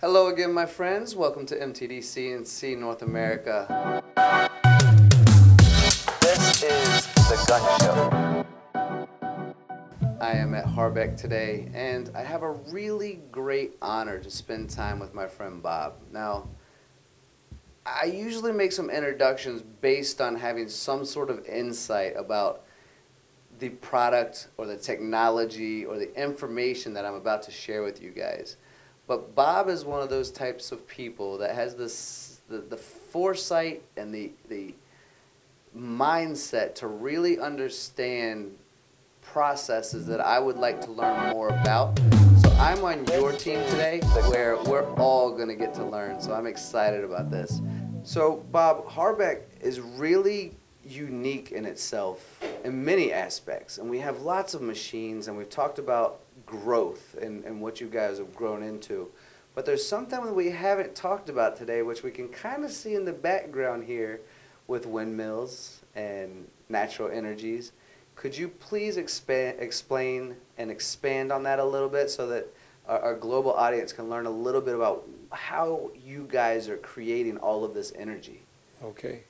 Hello again, my friends. Welcome to MTD CNC North America. This is The Gunn Show. I am at Harbec today, and I have a really great honor to spend time with my friend Bob. Now, I usually make some introductions based on having some sort of insight about the product or the technology or the information that I'm about to share with you guys. But Bob is one of those types of people that has this the, the foresight and the the mindset to really understand processes that I would like to learn more about. So I'm on your team today where we're all going to get to learn. So I'm excited about this. So Bob Harbec is really unique in itself in many aspects. And we have lots of machines and we've talked about growth and, and what you guys have grown into. But there's something that we haven't talked about today, which we can kind of see in the background here with windmills and natural energies. Could you please expand, explain and expand on that a little bit so that our, our global audience can learn a little bit about how you guys are creating all of this energy? Okay.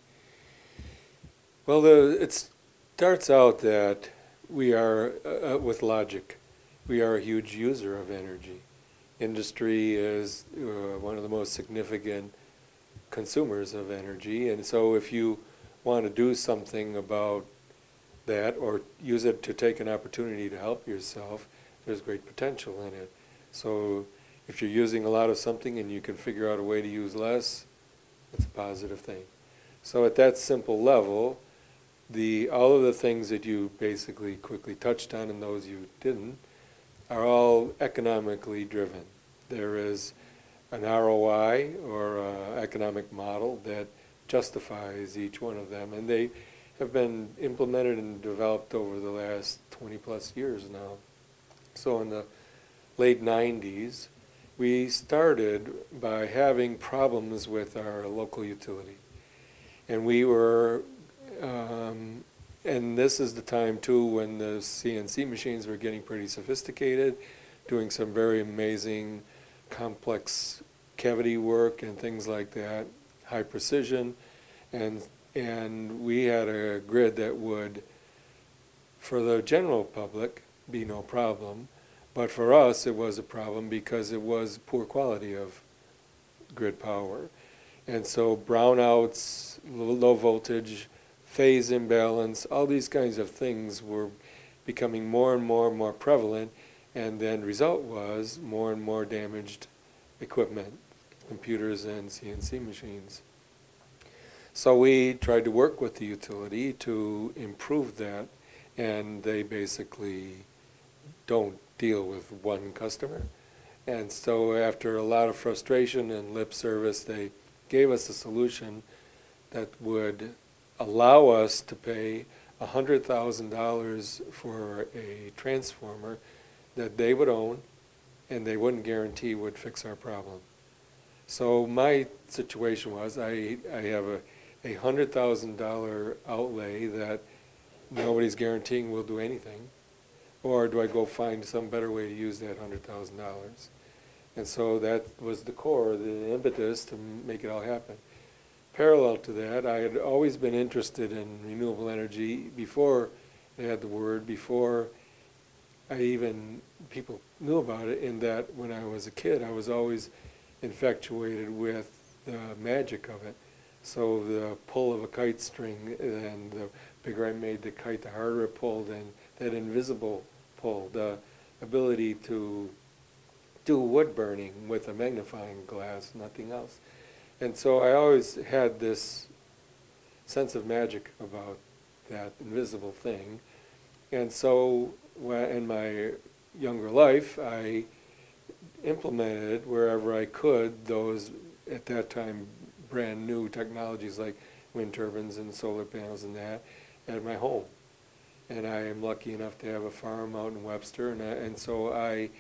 Well, the, it starts out that we are, uh, with logic, we are a huge user of energy. Industry is uh, one of the most significant consumers of energy, and so if you want to do something about that or use it to take an opportunity to help yourself, there's great potential in it. So if you're using a lot of something and you can figure out a way to use less, it's a positive thing. So at that simple level, the all of the things that you basically quickly touched on and those you didn't are all economically driven. There is an ROI or economic model that justifies each one of them, and they have been implemented and developed over the last 20 plus years now. So in the late 90s, we started by having problems with our local utility. And we were um, and this is the time too when the CNC machines were getting pretty sophisticated, doing some very amazing, complex cavity work and things like that, high precision, and and we had a grid that would, for the general public, be no problem, but for us it was a problem because it was poor quality of grid power, and so brownouts, low voltage phase imbalance, all these kinds of things were becoming more and more and more prevalent, and then result was more and more damaged equipment, computers and CNC machines. So we tried to work with the utility to improve that, and they basically don't deal with one customer. And so after a lot of frustration and lip service, they gave us a solution that would allow us to pay $100,000 for a transformer that they would own and they wouldn't guarantee would fix our problem. So my situation was I, I have a, a $100,000 outlay that nobody's guaranteeing will do anything, or do I go find some better way to use that $100,000? And so that was the core, the impetus to make it all happen parallel to that, I had always been interested in renewable energy before they had the word, before I even people knew about it. In that, when I was a kid, I was always infatuated with the magic of it. So the pull of a kite string, and the bigger I made the kite, the harder it pulled, and that invisible pull, the ability to do wood burning with a magnifying glass, nothing else. And so I always had this sense of magic about that invisible thing. And so in my younger life, I implemented wherever I could those, at that time, brand new technologies like wind turbines and solar panels and that at my home. And I am lucky enough to have a farm out in Webster, and, I, and so I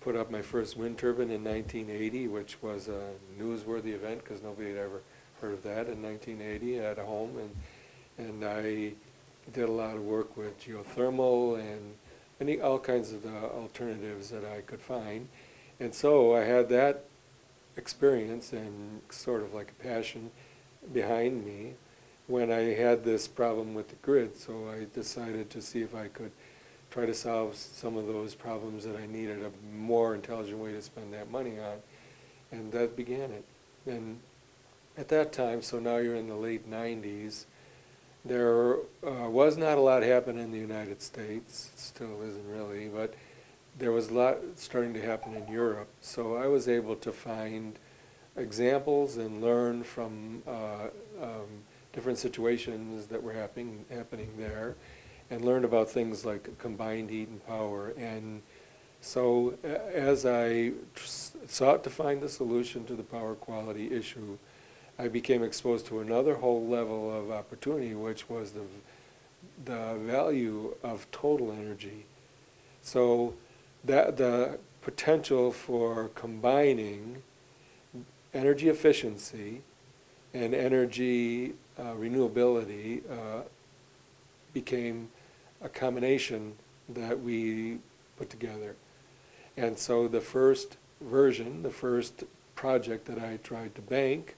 put up my first wind turbine in 1980, which was a newsworthy event because nobody had ever heard of that in 1980 at home, and and I did a lot of work with geothermal and any all kinds of uh, alternatives that I could find, and so I had that experience and sort of like a passion behind me when I had this problem with the grid. So I decided to see if I could try to solve some of those problems that I needed a more intelligent way to spend that money on. And that began it. And at that time, so now you're in the late 90s, there uh, was not a lot happening in the United States, still isn't really, but there was a lot starting to happen in Europe. So I was able to find examples and learn from uh, um, different situations that were happening happening there, and learned about things like combined heat and power. And so as I sought to find the solution to the power quality issue, I became exposed to another whole level of opportunity, which was the the value of total energy. So that the potential for combining energy efficiency and energy uh, renewability uh, became a combination that we put together. And so the first version, the first project that I tried to bank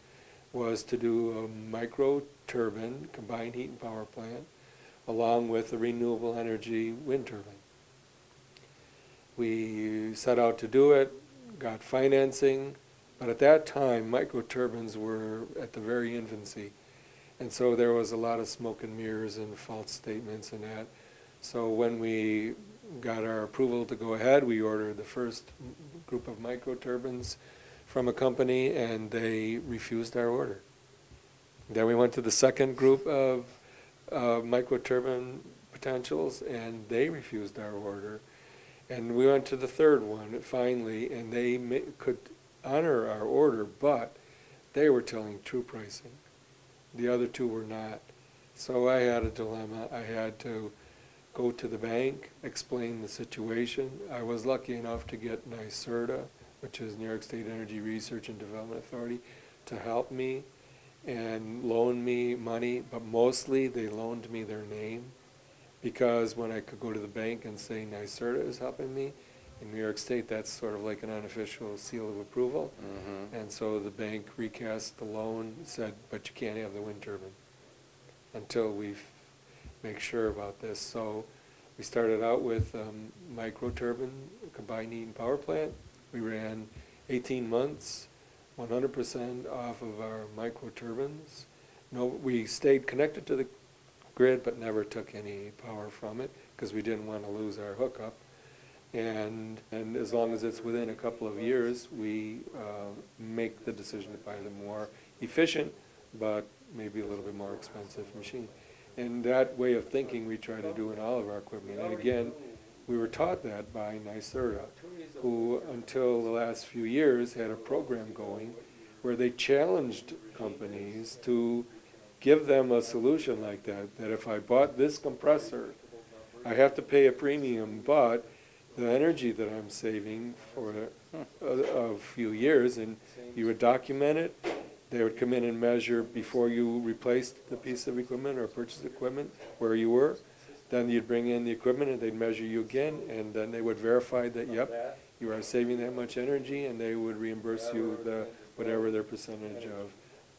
was to do a micro turbine combined heat and power plant along with a renewable energy wind turbine. We set out to do it, got financing, but at that time, microturbines were at the very infancy. And so there was a lot of smoke and mirrors and false statements and that. So when we got our approval to go ahead, we ordered the first group of microturbines from a company and they refused our order. Then we went to the second group of uh, microturbine potentials and they refused our order. And we went to the third one finally, and they ma- could honor our order, but they were telling true pricing. The other two were not. So I had a dilemma. I had to go to the bank, explain the situation. I was lucky enough to get NYSERDA, which is New York State Energy Research and Development Authority, to help me and loan me money, but mostly they loaned me their name because when I could go to the bank and say NYSERDA is helping me, in New York State, that's sort of like an unofficial seal of approval. Mm-hmm. And so the bank recast the loan, said, but you can't have the wind turbine until we make sure about this. So we started out with um, micro turbine, combined heat and power plant. We ran 18 months, 100% off of our microturbines. No, we stayed connected to the grid, but never took any power from it because we didn't want to lose our hookup. And, and as long as it's within a couple of years, we uh, make the decision to buy the more efficient, but maybe a little bit more expensive machine. And that way of thinking we try to do in all of our equipment. And again, we were taught that by NYSERDA, who until the last few years had a program going where they challenged companies to give them a solution like that, that if I bought this compressor, I have to pay a premium, but the energy that I'm saving for a, a, a few years, and you would document it, they would come in and measure before you replaced the piece of equipment or purchased equipment where you were. Then you'd bring in the equipment and they'd measure you again, and then they would verify that, yep, you are saving that much energy, and they would reimburse you the, whatever their percentage of,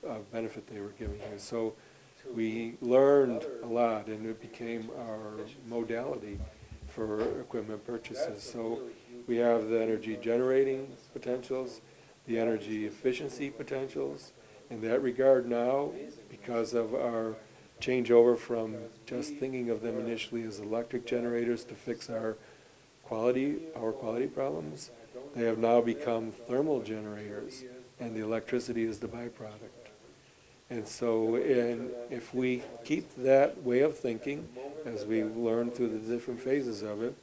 of benefit they were giving you. So we learned a lot, and it became our modality for equipment purchases. So we have the energy generating potentials, the energy efficiency potentials. In that regard now, because of our changeover from just thinking of them initially as electric generators to fix our quality, power quality problems, they have now become thermal generators, and the electricity is the byproduct. And so, if we keep that way of thinking, as we learn through the different phases of it,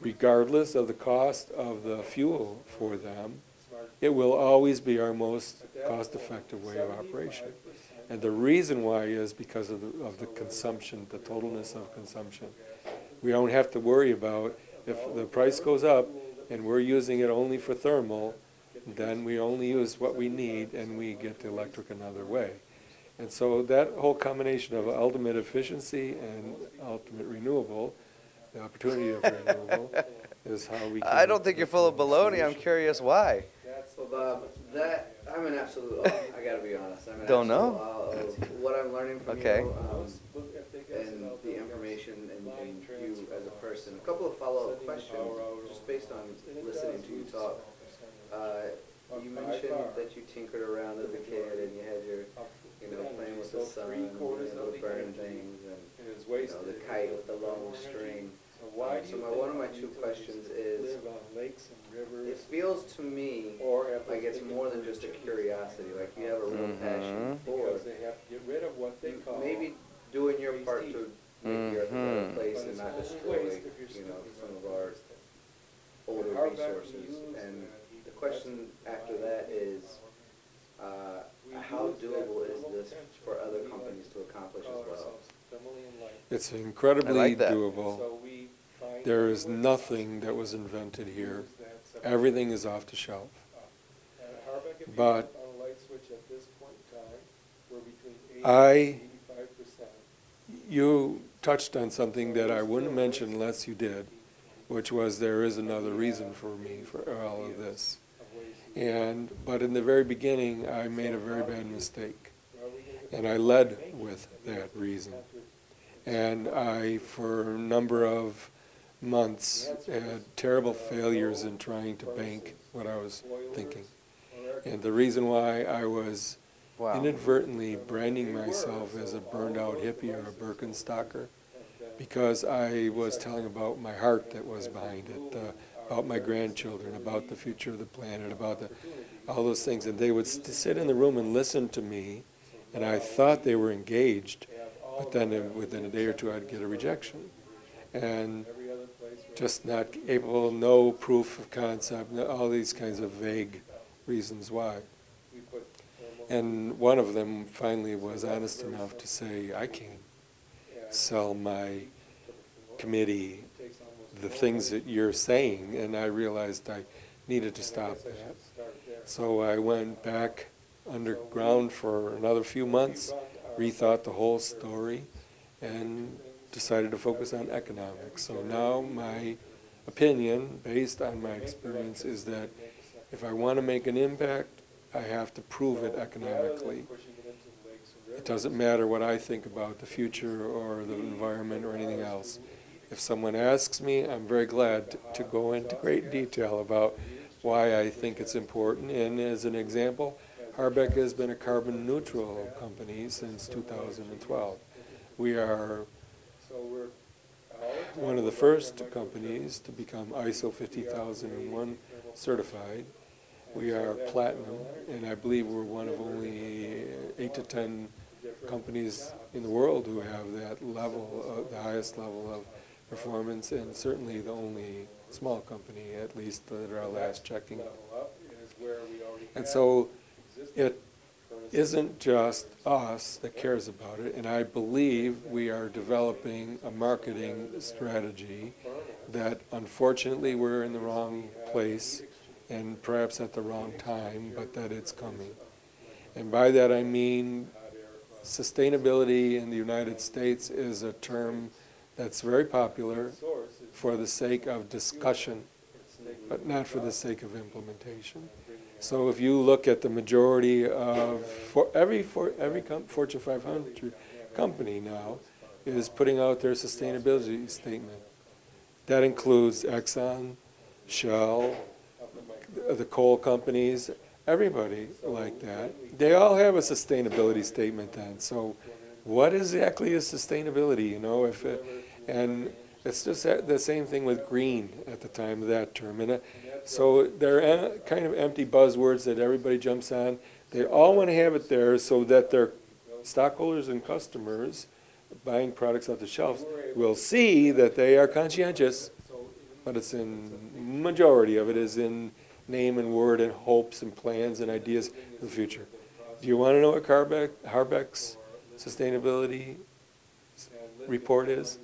regardless of the cost of the fuel for them, it will always be our most cost-effective way of operation. And the reason why is because of the, of the consumption, the totalness of consumption. We don't have to worry about if the price goes up and we're using it only for thermal, then we only use what we need and we get the electric another way. And so that whole combination of ultimate efficiency and ultimate renewable, the opportunity of renewable, is how we. Can I don't think you're full of baloney. I'm curious why. Bob, that I'm an absolute awe. I gotta be honest. I'm in Don't know? awe of what I'm learning from Okay. you um, and the information and, and you as a person. A couple of follow-up questions, just based on listening to you talk. Uh, you mentioned that you tinkered around as a kid and you had your, you know, playing with the sun, and the burn things, and you know, the kite with the long string. Um, so my one of my two questions is, Live on lakes and it rivers, feels to me or if like it's more than just a curiosity. Like you have a real passion for Because they have to get rid of what they call. maybe doing your part to make the earth a better Mhm. place But and it's not only destroy, waste if you're you know, sticking some on of our older Hardback we resources. use, And uh, the question after that is, uh, how doable is this for other companies to accomplish as well? It's I incredibly like that. doable. There is nothing that was invented here. Everything is off the shelf. But I- You touched on something that I wouldn't mention unless you did, which was there is another reason for me for all of this. And, but in the very beginning, I made a very bad mistake. And I led with that reason. And I, for a number of months, had terrible failures in trying to bank what I was thinking. And the reason why I was Wow. inadvertently branding myself as a burned out hippie or a Birkenstocker because I was telling about my heart that was behind it, uh, about my grandchildren, about the future of the planet, about the, all those things. And they would st- sit in the room and listen to me, and I thought they were engaged, but then uh, within a day or two I'd get a rejection. And just not able, no proof of concept, no- all these kinds of vague reasons why. And one of them finally was honest enough to say, I can't sell my committee the things that you're saying, and I realized I needed to stop that. So I went back underground for another few months, rethought the whole story, and decided to focus on economics. So now my opinion, based on my experience, is that if I want to make an impact, I have to prove it economically. It doesn't matter what I think about the future or the environment or anything else. If someone asks me, I'm very glad to go into great detail about why I think it's important. And as an example, Harbec has been a carbon neutral company since 2012. We are one of the first companies to become ISO 50001 certified. We are platinum, and I believe we're one of only eight to 10 companies in the world who have that level, uh, the highest level of performance, and certainly the only small company, at least at our last checking. And so it isn't just us that cares about it, and I believe we are developing a marketing strategy that unfortunately we're in the wrong place and perhaps at the wrong time, but that it's coming. And by that I mean sustainability in the United States is a term that's very popular for the sake of discussion, but not for the sake of implementation. So if you look at the majority of, for every, for every com- Fortune 500 company now is putting out their sustainability statement. That includes Exxon, Shell, the coal companies, everybody like that. They all have a sustainability statement then. So what exactly is sustainability, you know, if it, and it's just the same thing with green at the time of that term. And uh, so they're kind of empty buzzwords that everybody jumps on. They all want to have it there so that their stockholders and customers buying products off the shelves will see that they are conscientious, but it's in, majority of it is in name and word and hopes and plans and ideas for the future. Do you want to know what Carbeck, Harbec's sustainability report is?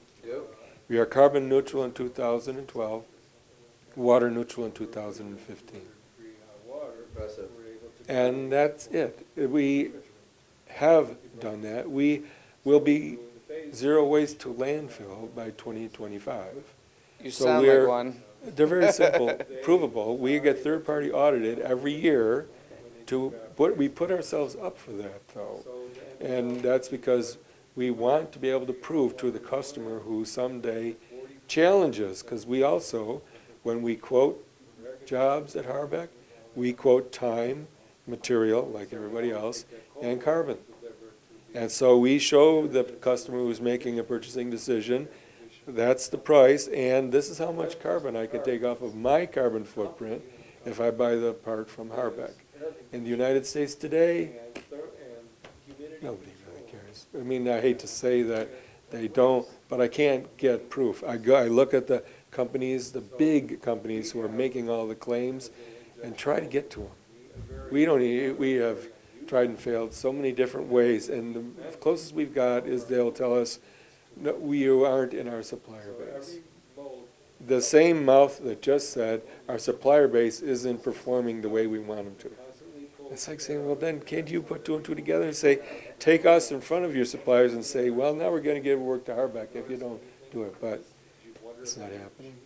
We are carbon neutral in 2012, water neutral in 2015. And that's it. We have done that. We will be zero waste to landfill by 2025. You So sound like one. They're very simple, provable. We get third-party audited every year to, put we put ourselves up for that, though. And that's because we want to be able to prove to the customer who someday challenges, because we also, when we quote jobs at Harbec, we quote time, material, like everybody else, and carbon. And so we show the customer who's making a purchasing decision, that's the price, and this is how much carbon I can take off of my carbon footprint if I buy the part from Harbec. In the United States today, nobody really cares. I mean, I hate to say that they don't, but I can't get proof. I go, I look at the companies, the big companies who are making all the claims, and try to get to them. We don't, we have tried and failed so many different ways, and the closest we've got is they'll tell us, no, we aren't in our supplier base. The same mouth that just said, our supplier base isn't performing the way we want them to. It's like saying, well, then can't you put two and two together and say, take us in front of your suppliers and say, well, now we're gonna give work to Harbec if you don't do it, but it's not happening.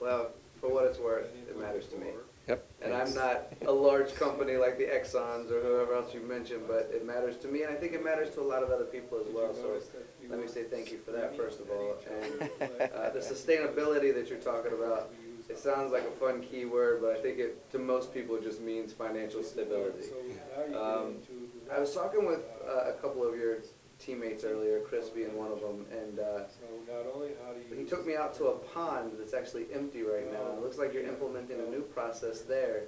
Well, for what it's worth, it matters to me. Yep. And I'm not a large company like the Exxons or whoever else you mentioned, but it matters to me, and I think it matters to a lot of other people as well. So let me say thank you for that, first of all. And uh, the sustainability that you're talking about, it sounds like a fun keyword, but I think it, to most people, it just means financial stability. Um, I was talking with uh, a couple of your teammates earlier, Chris being one of them, and uh, he took me out to a pond that's actually empty right now. It looks like you're implementing a new process there,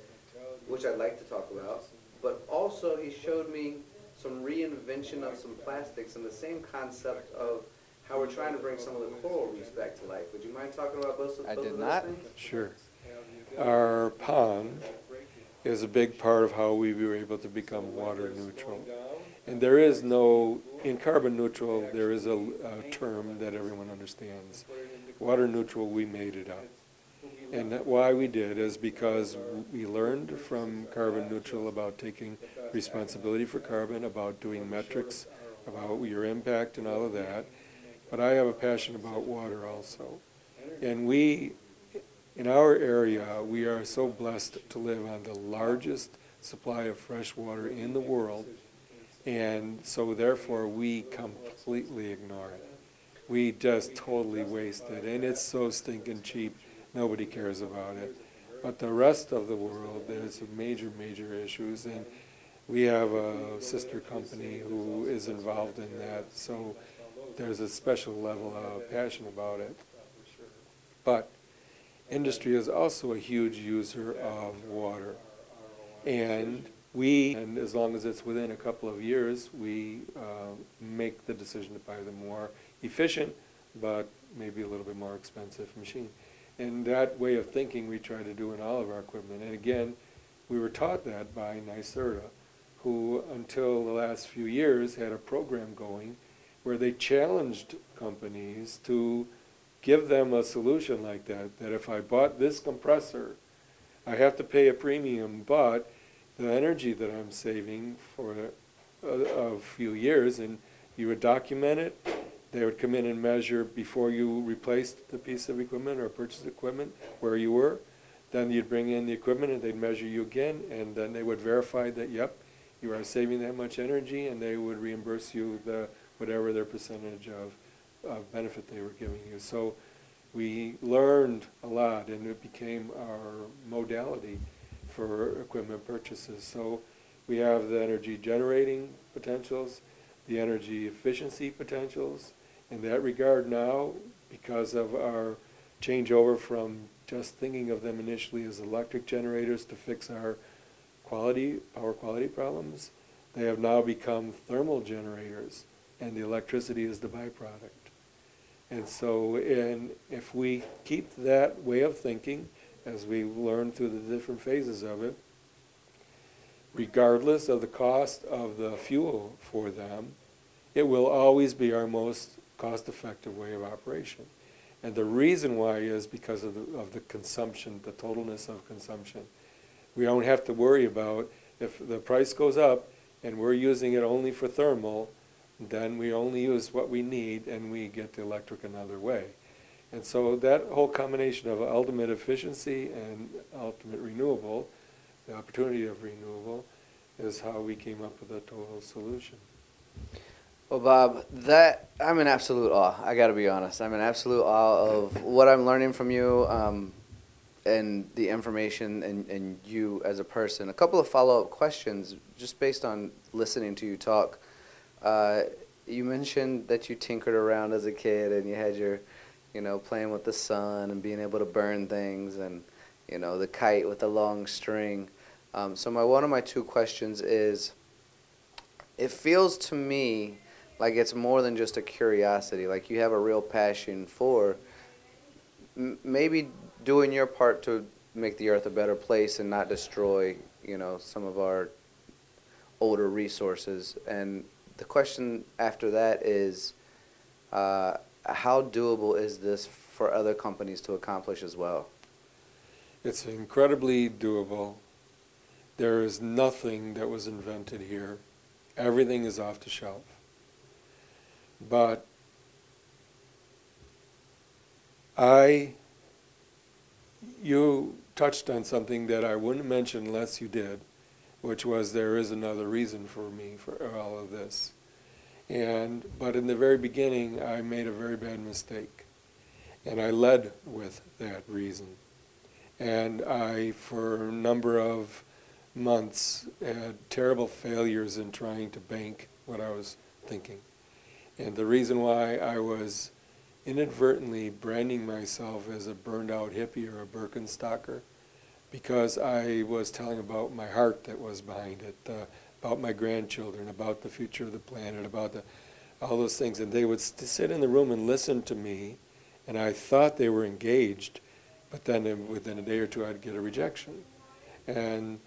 which I'd like to talk about. But also, he showed me some reinvention of some plastics and the same concept of how we're trying to bring some of the coral reefs back to life. Would you mind talking about both, I both did of those not. things? Sure. Our pond is a big part of how we were able to become water neutral. And there is no, in carbon neutral, there is a, a term that everyone understands. Water neutral, we made it up. And that why we did is because we learned from carbon neutral about taking responsibility for carbon, about doing metrics, about your impact and all of that. But I have a passion about water also. And we, in our area, we are so blessed to live on the largest supply of fresh water in the world. And so therefore, we completely ignore it. We just totally waste it. And it's so stinking cheap, nobody cares about it. But the rest of the world, there's major, major issues. And we have a sister company who is involved in that. So there's a special level of passion about it. But industry is also a huge user of water. And we, and as long as it's within a couple of years, we uh, make the decision to buy the more efficient, but maybe a little bit more expensive machine. And that way of thinking we try to do in all of our equipment. And again, we were taught that by NYSERDA, who until the last few years had a program going where they challenged companies to give them a solution like that, that if I bought this compressor, I have to pay a premium, but the energy that I'm saving for a, a few years, and you would document it, they would come in and measure before you replaced the piece of equipment or purchased equipment where you were. Then you'd bring in the equipment and they'd measure you again, and then they would verify that, yep, you are saving that much energy, and they would reimburse you the, whatever their percentage of, of benefit they were giving you. So we learned a lot, and it became our modality for equipment purchases. So we have the energy generating potentials, the energy efficiency potentials. In that regard now, because of our changeover from just thinking of them initially as electric generators to fix our quality, power quality problems, they have now become thermal generators, and the electricity is the byproduct. And so, and if we keep that way of thinking, as we learn through the different phases of it, regardless of the cost of the fuel for them, it will always be our most cost-effective way of operation. And the reason why is because of the, of the consumption, the totalness of consumption. We don't have to worry about if the price goes up and we're using it only for thermal, then we only use what we need and we get the electric another way. And so that whole combination of ultimate efficiency and ultimate renewable, the opportunity of renewable, is how we came up with a total solution. Well, Bob, that I'm in absolute awe. I got to be honest. I'm in absolute awe of what I'm learning from you um, and the information and, and you as a person. A couple of follow up questions just based on listening to you talk. Uh, you mentioned that you tinkered around as a kid and you had your, you know, playing with the sun and being able to burn things and, you know, the kite with the long string. Um, so my one of my two questions is, it feels to me like it's more than just a curiosity. Like you have a real passion for m- maybe doing your part to make the earth a better place and not destroy, you know, some of our older resources. And the question after that is, uh, how doable is this for other companies to accomplish as well? It's incredibly doable. There is nothing that was invented here. Everything is off the shelf. But I, you touched on something that I wouldn't mention unless you did, which was there is another reason for me for all of this. And but in the very beginning, I made a very bad mistake, and I led with that reason. And I, for a number of months, had terrible failures in trying to bank what I was thinking. And the reason why I was inadvertently branding myself as a burned out hippie or a Birkenstocker, because I was telling about my heart that was behind it, uh, about my grandchildren, about the future of the planet, about the, all those things. And they would st- sit in the room and listen to me, and I thought they were engaged, but then within a day or two I'd get a rejection. And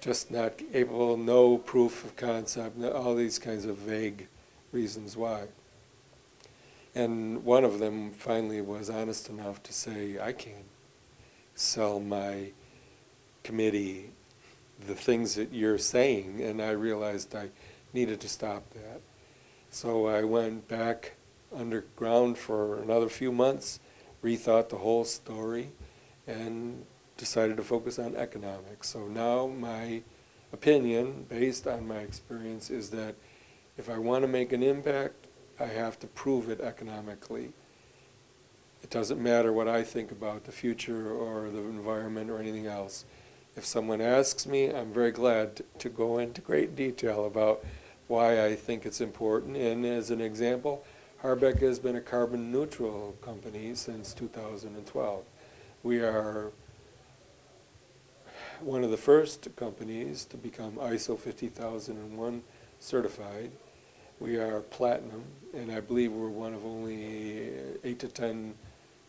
just not able, no proof of concept, all these kinds of vague reasons why. And one of them finally was honest enough to say, I can't sell my committee the things that you're saying. And I realized I needed to stop that. So I went back underground for another few months, rethought the whole story, and decided to focus on economics. So now my opinion, based on my experience, is that if I want to make an impact, I have to prove it economically. It doesn't matter what I think about the future or the environment or anything else. If someone asks me, I'm very glad to, go into great detail about why I think it's important. And as an example, Harbec has been a carbon neutral company since 2012. We are one of the first companies to become ISO 50001 certified. We are platinum, and I believe we're one of only eight to ten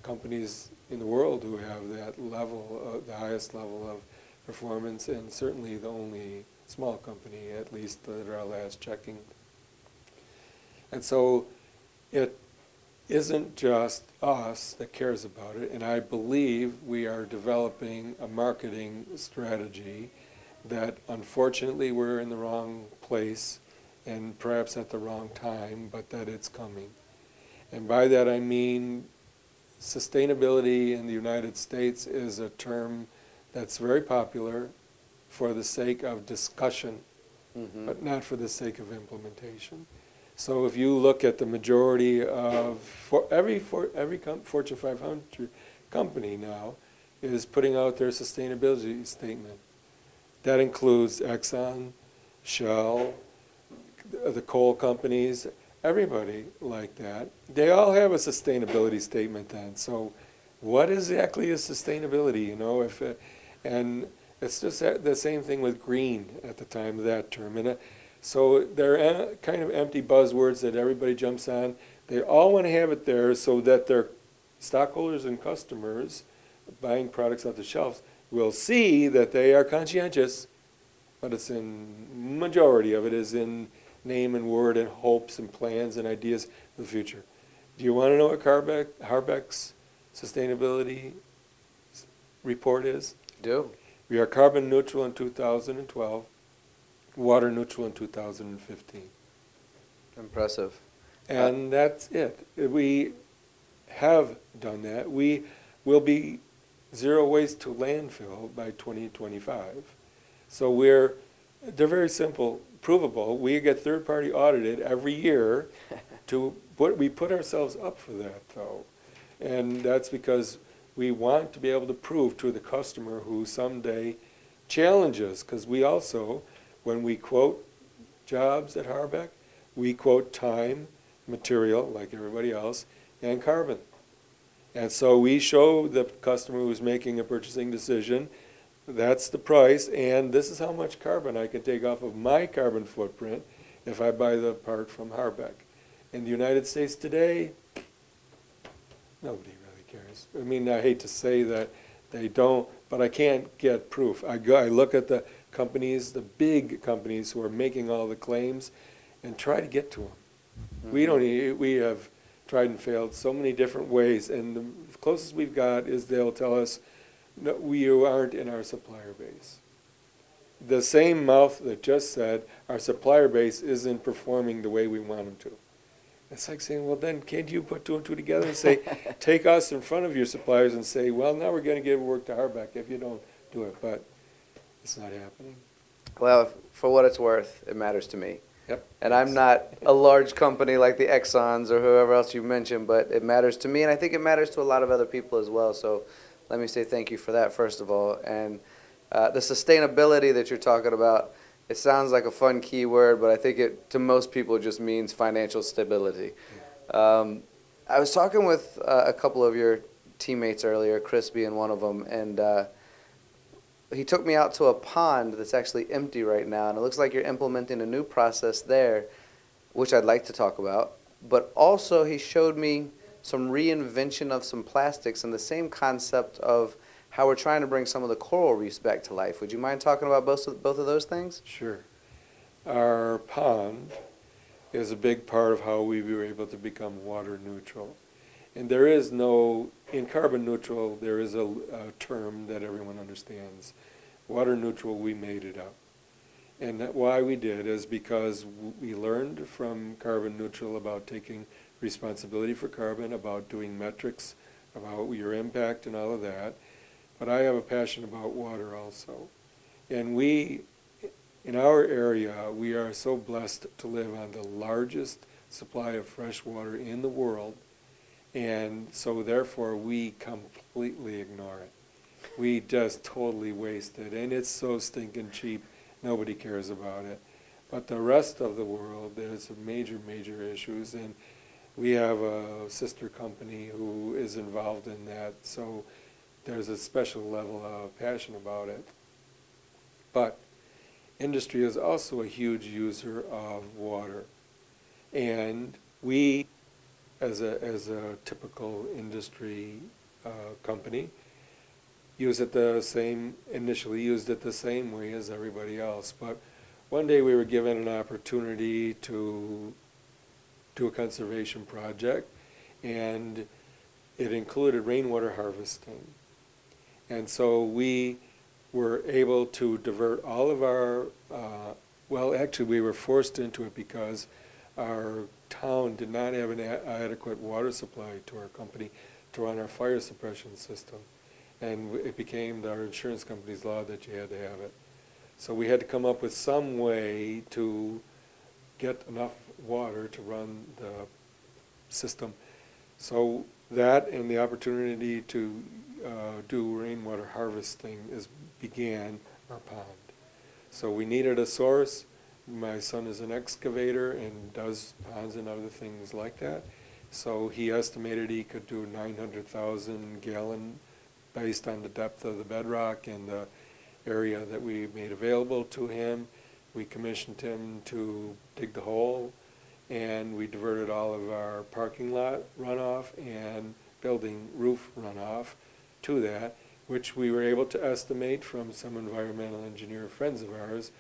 companies in the world who have that level, uh, the highest level of performance, and certainly the only small company, at least at our last checking. And so it isn't just us that cares about it, and I believe we are developing a marketing strategy that unfortunately we're in the wrong place and perhaps at the wrong time, but that it's coming. And by that I mean sustainability in the United States is a term that's very popular for the sake of discussion, mm-hmm. but not for the sake of implementation. So if you look at the majority of for every for every com- Fortune 500 company now is putting out their sustainability statement. That includes Exxon, Shell, the coal companies, everybody like that, they all have a sustainability statement then. So, what exactly is sustainability? You know, if it, and it's just the same thing with green at the time of that term. And uh, so they're kind of empty buzzwords that everybody jumps on. They all want to have it there so that their stockholders and customers buying products off the shelves will see that they are conscientious, but it's in majority of it is in name and word and hopes and plans and ideas for the future. Do you want to know what Harbec, Harbec's sustainability report is? Do. We are carbon neutral in 2012, water neutral in 2015. Impressive. And uh, that's it. We have done that. We will be zero waste to landfill by 2025. So we're, they're very simple, provable. We get third-party audited every year to, put we put ourselves up for that though. And that's because we want to be able to prove to the customer who someday challenges, because we also, when we quote jobs at Harbec, we quote time, material, like everybody else, and carbon. And so we show the customer who's making a purchasing decision, that's the price, and this is how much carbon I can take off of my carbon footprint if I buy the part from Harbec. In the United States today, nobody I mean, I hate to say that they don't, but I can't get proof. I go, I look at the companies, the big companies who are making all the claims, and try to get to them. We mm-hmm. don't. We have tried and failed so many different ways, and the closest we've got is they'll tell us, "No, we aren't in our supplier base." The same mouth that just said our supplier base isn't performing the way we want them to. It's like saying, well, then can't you put two and two together and say, take us in front of your suppliers and say, well, now we're going to give work to Harbec if you don't do it, but it's not happening. Well, f- for what it's worth, it matters to me. Yep. And I'm not a large company like the Exxons or whoever else you mentioned, but it matters to me, and I think it matters to a lot of other people as well. So let me say thank you for that, first of all. And uh, the sustainability that you're talking about, it sounds like a fun keyword, but I think it, to most people, just means financial stability. Um, I was talking with uh, a couple of your teammates earlier, Chris being one of them, and uh, he took me out to a pond that's actually empty right now, and it looks like you're implementing a new process there, which I'd like to talk about. But also, he showed me some reinvention of some plastics and the same concept of how we're trying to bring some of the coral reefs back to life. Would you mind talking about both of, both of those things? Sure. Our pond is a big part of how we were able to become water neutral. And there is no, in carbon neutral, there is a, a term that everyone understands. Water neutral, we made it up. And that why we did is because we learned from carbon neutral about taking responsibility for carbon, about doing metrics, about your impact and all of that. But I have a passion about water also. And we, in our area, we are so blessed to live on the largest supply of fresh water in the world. And so therefore, we completely ignore it. We just totally waste it. And it's so stinking cheap, nobody cares about it. But the rest of the world, there's major, major issues. And we have a sister company who is involved in that. So there's a special level of passion about it. But industry is also a huge user of water. And we, as a, as a typical industry uh, company, use it the same, initially used it the same way as everybody else. But one day we were given an opportunity to do a conservation project, and it included rainwater harvesting. And so we were able to divert all of our, uh, well, actually, we were forced into it because our town did not have an a- adequate water supply to our company to run our fire suppression system. And w- it became our insurance company's law that you had to have it. So we had to come up with some way to get enough water to run the system. So that and the opportunity to uh, do rainwater harvesting is, began our pond. So we needed a source. My son is an excavator and does ponds and other things like that. So he estimated he could do 900,000 gallon based on the depth of the bedrock and the area that we made available to him. We commissioned him to dig the hole and we diverted all of our parking lot runoff and building roof runoff to that, which we were able to estimate from some environmental engineer friends of ours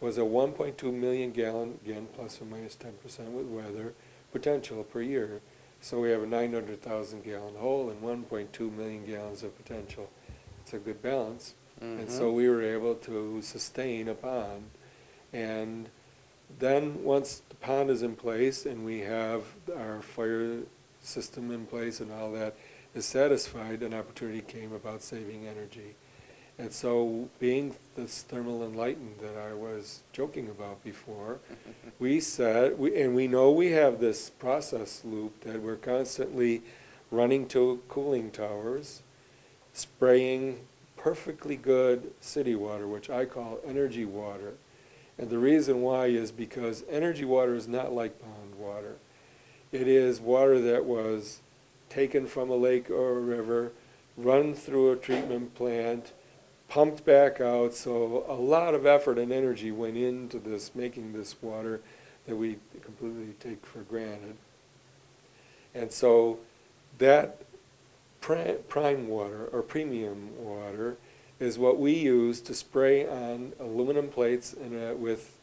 was a 1.2 million gallon, again, plus or minus 10% with weather, potential per year. So we have a 900,000 gallon hole and 1.2 million gallons of potential. It's a good balance. And so Mhm. we were able to sustain a pond. And then, once the pond is in place and we have our fire system in place and all that is satisfied, an opportunity came about saving energy. And so, being this thermal enlightened that I was joking about before, we said, we, and we know we have this process loop that we're constantly running to cooling towers, spraying perfectly good city water, which I call energy water. And the reason why is because energy water is not like pond water. It is water that was taken from a lake or a river, run through a treatment plant, pumped back out. So a lot of effort and energy went into this, making this water that we completely take for granted. And so that prime water or premium water is what we use to spray on aluminum plates uh, with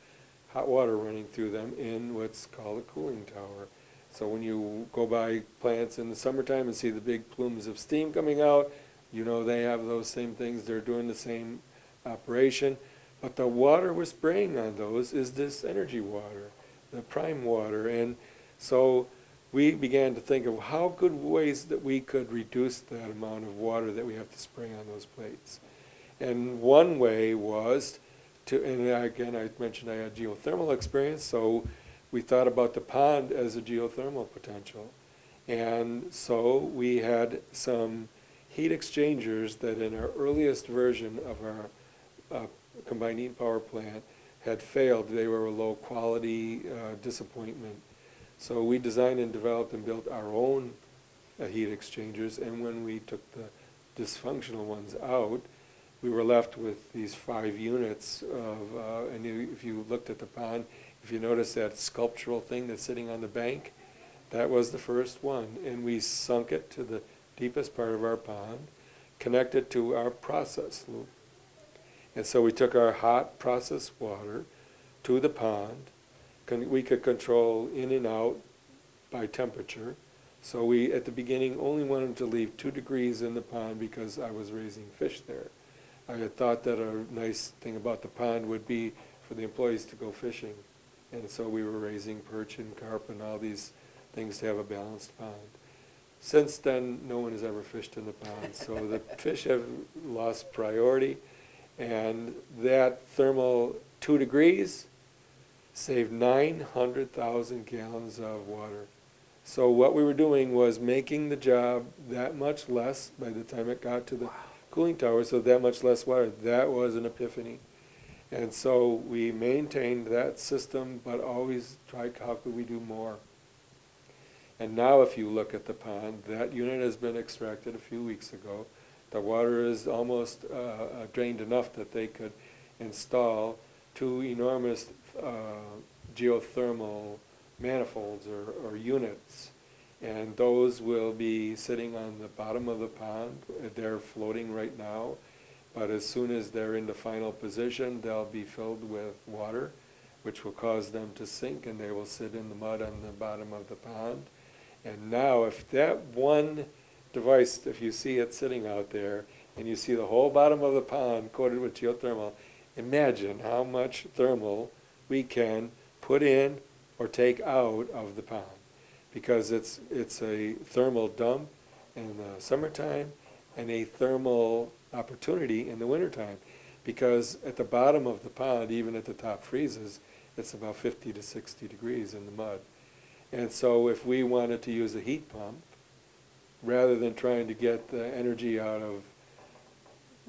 hot water running through them in what's called a cooling tower. So when you go by plants in the summertime and see the big plumes of steam coming out, you know they have those same things. They're doing the same operation. But the water we're spraying on those is this energy water, the prime water. And so we began to think of how good ways that we could reduce that amount of water that we have to spray on those plates. And one way was to, and again, I mentioned I had geothermal experience, so we thought about the pond as a geothermal potential. And so we had some heat exchangers that in our earliest version of our uh, combined heat power plant had failed. They were a low quality uh, disappointment. So we designed and developed and built our own uh, heat exchangers. And when we took the dysfunctional ones out, we were left with these five units of, uh, and if you looked at the pond, if you notice that sculptural thing that's sitting on the bank, that was the first one. And we sunk it to the deepest part of our pond, connected to our process loop. And so we took our hot process water to the pond. We could control in and out by temperature. So we, at the beginning, only wanted to leave two degrees in the pond because I was raising fish there. I had thought that a nice thing about the pond would be for the employees to go fishing. And so we were raising perch and carp and all these things to have a balanced pond. Since then, no one has ever fished in the pond, so the fish have lost priority, and that thermal two degrees saved 900,000 gallons of water. So what we were doing was making the job that much less by the time it got to the wow cooling tower, so that much less water. That was an epiphany. And so we maintained that system, but always tried how could we do more. And now if you look at the pond, that unit has been extracted a few weeks ago. The water is almost uh, uh drained enough that they could install two enormous uh, geothermal manifolds or, or units and those will be sitting on the bottom of the pond. They're floating right now, but as soon as they're in the final position, they'll be filled with water, which will cause them to sink, and they will sit in the mud on the bottom of the pond. And now, if that one device, if you see it sitting out there, and you see the whole bottom of the pond coated with geothermal, imagine how much thermal we can put in or take out of the pond because it's, it's a thermal dump in the summertime and a thermal opportunity in the wintertime. Because at the bottom of the pond, even at the top freezes, it's about 50 to 60 degrees in the mud. And so if we wanted to use a heat pump, rather than trying to get the energy out of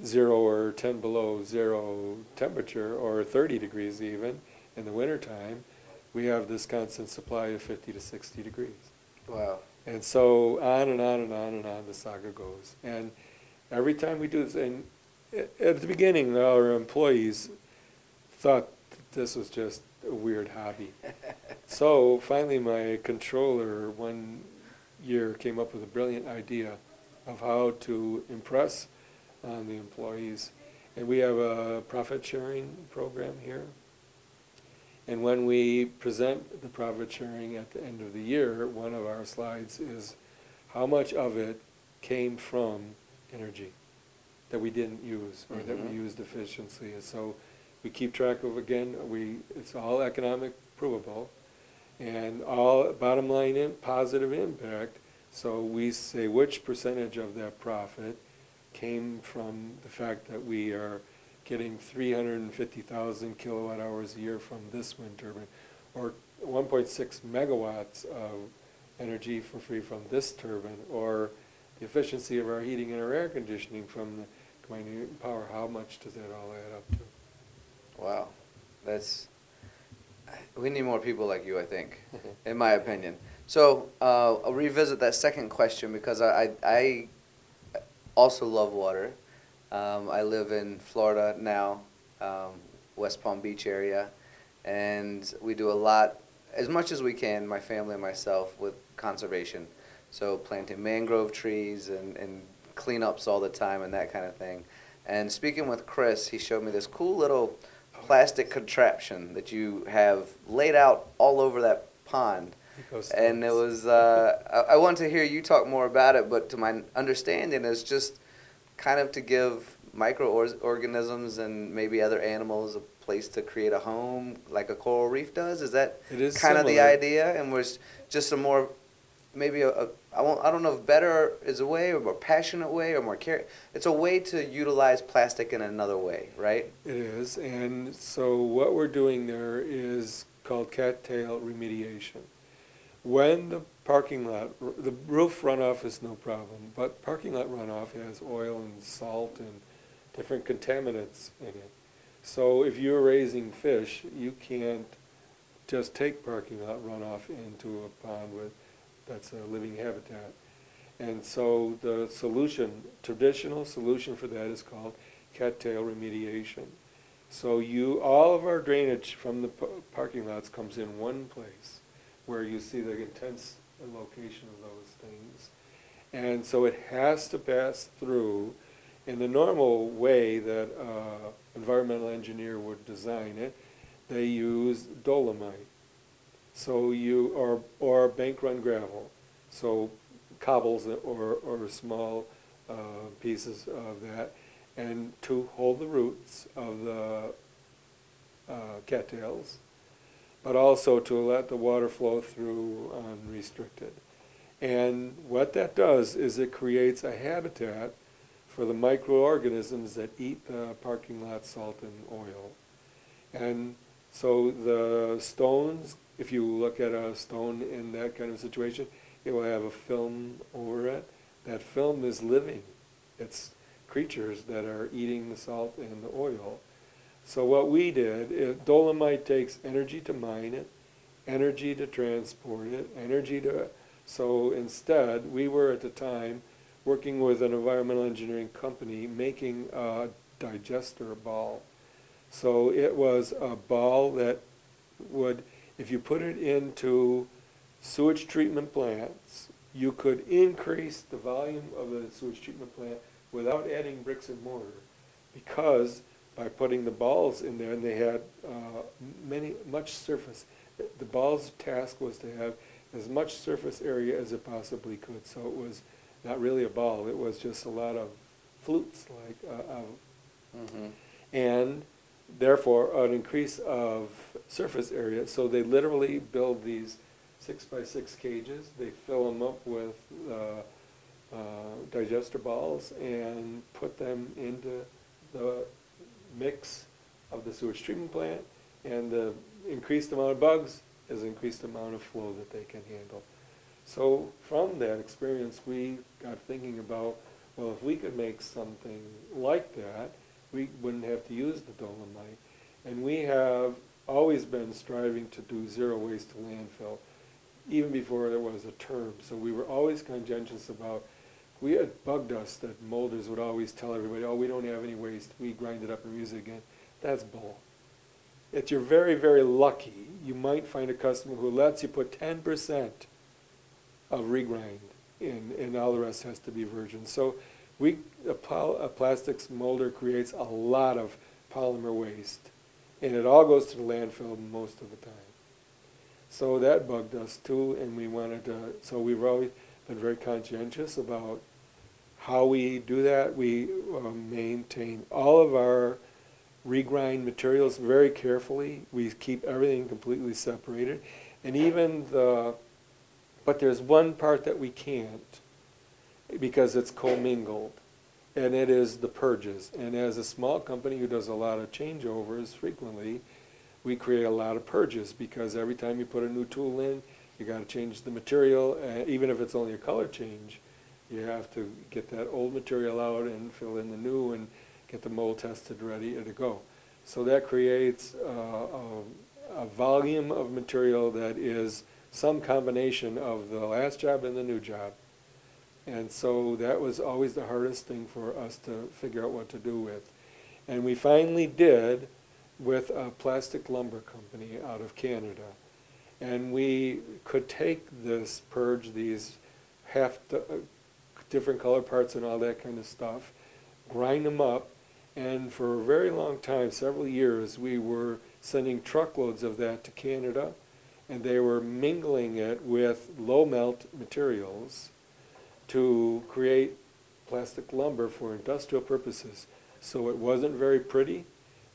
zero or 10 below zero temperature or 30 degrees even in the wintertime, we have this constant supply of 50 to 60 degrees. Wow. And so on and on and on and on the saga goes. And every time we do this, and at the beginning, our employees thought this was just a weird hobby. so finally, my controller one year came up with a brilliant idea of how to impress on the employees. And we have a profit sharing program here and when we present the profit sharing at the end of the year, one of our slides is how much of it came from energy that we didn't use or mm-hmm. that we mm-hmm. used efficiently. And so we keep track of again, we it's all economic provable and all bottom line in positive impact So we say which percentage of that profit came from the fact that we are getting 350,000 kilowatt hours a year from this wind turbine, or 1.6 megawatts of energy for free from this turbine, or the efficiency of our heating and our air conditioning from the combined power. How much does that all add up to? Wow, that's we need more people like you, I think, in my opinion. So uh, I'll revisit that second question because I, I, I also love water. Um, I live in Florida now, um, West Palm Beach area, and we do a lot, as much as we can, my family and myself, with conservation. So planting mangrove trees and, and cleanups all the time and that kind of thing. And speaking with Chris, he showed me this cool little plastic contraption that you have laid out all over that pond. And it was, uh, I, I want to hear you talk more about it, but to my understanding, it's just kind of to give microorganisms and maybe other animals a place to create a home like a coral reef does. Is that It is kind of the idea? And was just a more, maybe a, a I, won't, I don't know if better is a way or more passionate way or more care. It's a way to utilize plastic in another way, right? It is, and so what we're doing there is called cattail remediation. When the parking lot, the roof runoff is no problem, but parking lot runoff has oil and salt and different contaminants in it. So if you're raising fish, you can't just take parking lot runoff into a pond with, that's a living habitat. And so the solution, traditional solution for that is called cattail remediation. So you, all of our drainage from the pa- parking lots comes in one place where you see the intense location of those things. And so it has to pass through in the normal way that uh, environmental engineer would design it. They use dolomite. So you, or, or bank run gravel. So cobbles or, or small uh, pieces of that, and to hold the roots of the uh, cattails, but also to let the water flow through unrestricted. And what that does is it creates a habitat for the microorganisms that eat the parking lot salt and oil. And so the stones, if you look at a stone in that kind of situation, it will have a film over it. That film is living. It's creatures that are eating the salt and the oil. So what we did, dolomite takes energy to mine it, energy to transport it, energy to, so instead, we were at the time working with an environmental engineering company making a digester ball. So it was a ball that would, if you put it into sewage treatment plants, you could increase the volume of the sewage treatment plant without adding bricks and mortar. Because by putting the balls in there, and they had uh, many, much surface, the ball's task was to have as much surface area as it possibly could. So it was not really a ball, it was just a lot of flutes, like, uh, Mm-hmm. and therefore an increase of surface area. So they literally build these six by six cages. They fill them up with uh, uh, digester balls and put them into the mix of the sewage treatment plant. And the increased amount of bugs is increased amount of flow that they can handle. So from that experience, we got thinking about, well, if we could make something like that, we wouldn't have to use the dolomite. And we have always been striving to do zero waste to landfill, even before there was a term. So we were always conscientious about, we had bugged us that molders would always tell everybody, oh, we don't have any waste, we grind it up and use it again. That's bull. If you're very, very lucky, you might find a customer who lets you put ten percent of regrind in, and all the rest has to be virgin. So we, a, a plastics molder creates a lot of polymer waste, and it all goes to the landfill most of the time. So that bugged us too, and we wanted to, so we've always been very conscientious about how we do that. We uh, maintain all of our regrind materials very carefully. We keep everything completely separated. And even the But there's one part that we can't because it's commingled, and it is the purges. And as a small company who does a lot of changeovers frequently, we create a lot of purges because every time you put a new tool in, you got to change the material, uh, even if it's only a color change. You have to get that old material out and fill in the new and get the mold tested ready to go. So that creates uh, a, a volume of material that is some combination of the last job and the new job. And so that was always the hardest thing for us to figure out what to do with. And we finally did with a plastic lumber company out of Canada. And we could take this, purge these half uh, different color parts and all that kind of stuff, grind them up, and for a very long time, several years, we were sending truckloads of that to Canada, and they were mingling it with low melt materials to create plastic lumber for industrial purposes. So it wasn't very pretty,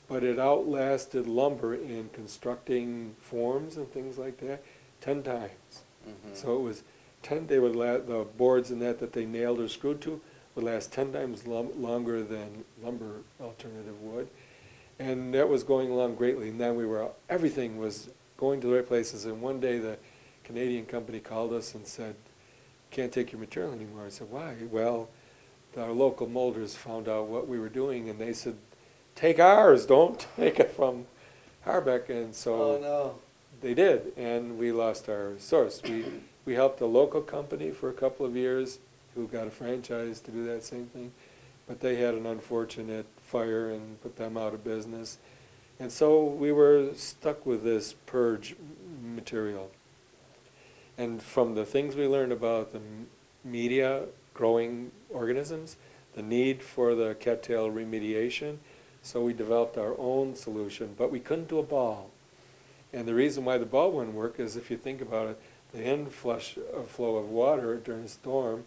but it outlasted lumber in constructing forms and things like that ten times. Mm-hmm. So it was ten. They would la- the boards and that that they nailed or screwed to would last ten times lum- longer than lumber alternative would, and that was going along greatly. And then we were everything was going to the right places. And one day the Canadian company called us and said, "Can't take your material anymore." I said, "Why?" Well, our local molders found out what we were doing, and they said, "Take ours. Don't take it from Harbec." And so oh, no. they did, and we lost our source. We we helped a local company for a couple of years who got a franchise to do that same thing, but they had an unfortunate fire and put them out of business. And so we were stuck with this purge material. And from the things we learned about the media growing organisms, the need for the cattail remediation, so we developed our own solution, but we couldn't do a ball. And the reason why the ball wouldn't work is if you think about it, the inflush of flow of water during a storm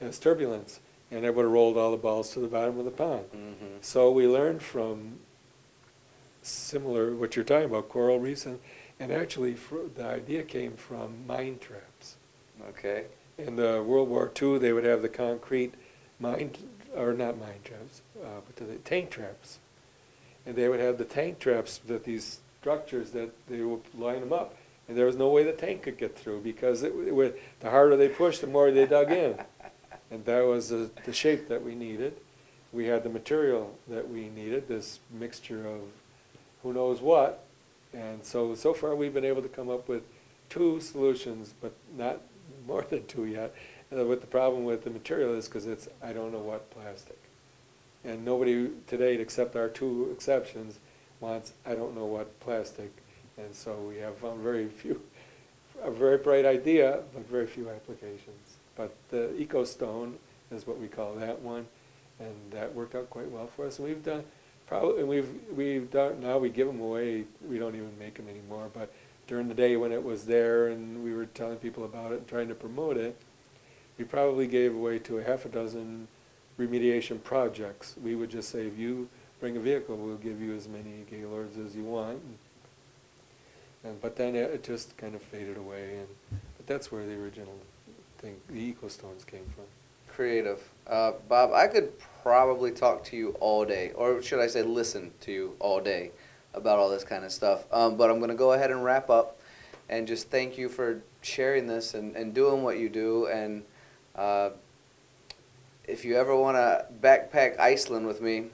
has turbulence, and it would have rolled all the balls to the bottom of the pond. Mm-hmm. So we learned from similar what you're talking about, coral reefs, and, and actually the idea came from mine traps. Okay. In the World War II, they would have the concrete mine, or not mine traps, uh, but the tank traps, and they would have the tank traps that these structures that they would line them up, and there was no way the tank could get through because it, it would, the harder they pushed, the more they dug in, and that was the, the shape that we needed. We had the material that we needed, this mixture of who knows what. And so, so far we've been able to come up with two solutions, but not more than two yet. Uh, what the problem with the material is because it's, I don't know what plastic. And nobody today, except our two exceptions, wants, I don't know what plastic. And so we have found very few, a very bright idea, but very few applications. But the EcoStone is what we call that one, and that worked out quite well for us. And we've done, Probably, we've we've done now. We give them away. We don't even make them anymore. But during the day when it was there and we were telling people about it and trying to promote it, we probably gave away to a half a dozen remediation projects. We would just say, if you bring a vehicle, we'll give you as many Gaylords as you want. And, and but then it, it just kind of faded away. And but that's where the original thing, the Eco Stones, came from. Creative, uh, Bob. I could probably talk to you all day, or should I say, listen to you all day about all this kind of stuff. Um, but I'm going to go ahead and wrap up and just thank you for sharing this and, and doing what you do. And uh, if you ever want to backpack Iceland with me,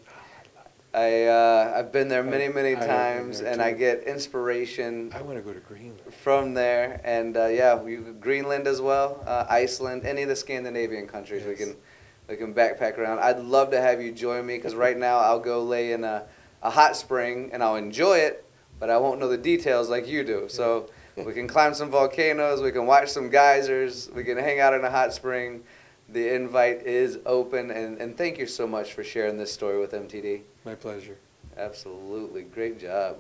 I uh, I've been there many many times, and I get inspiration. I want to go to Greenland from there, and uh, yeah, we, Greenland as well, uh, Iceland, any of the Scandinavian countries yes. we can we can backpack around. I'd love to have you join me because right now I'll go lay in a, a hot spring and I'll enjoy it, but I won't know the details like you do. So we can climb some volcanoes, we can watch some geysers, we can hang out in a hot spring. The invite is open, and, and thank you so much for sharing this story with MTD. My pleasure. Absolutely. Great job.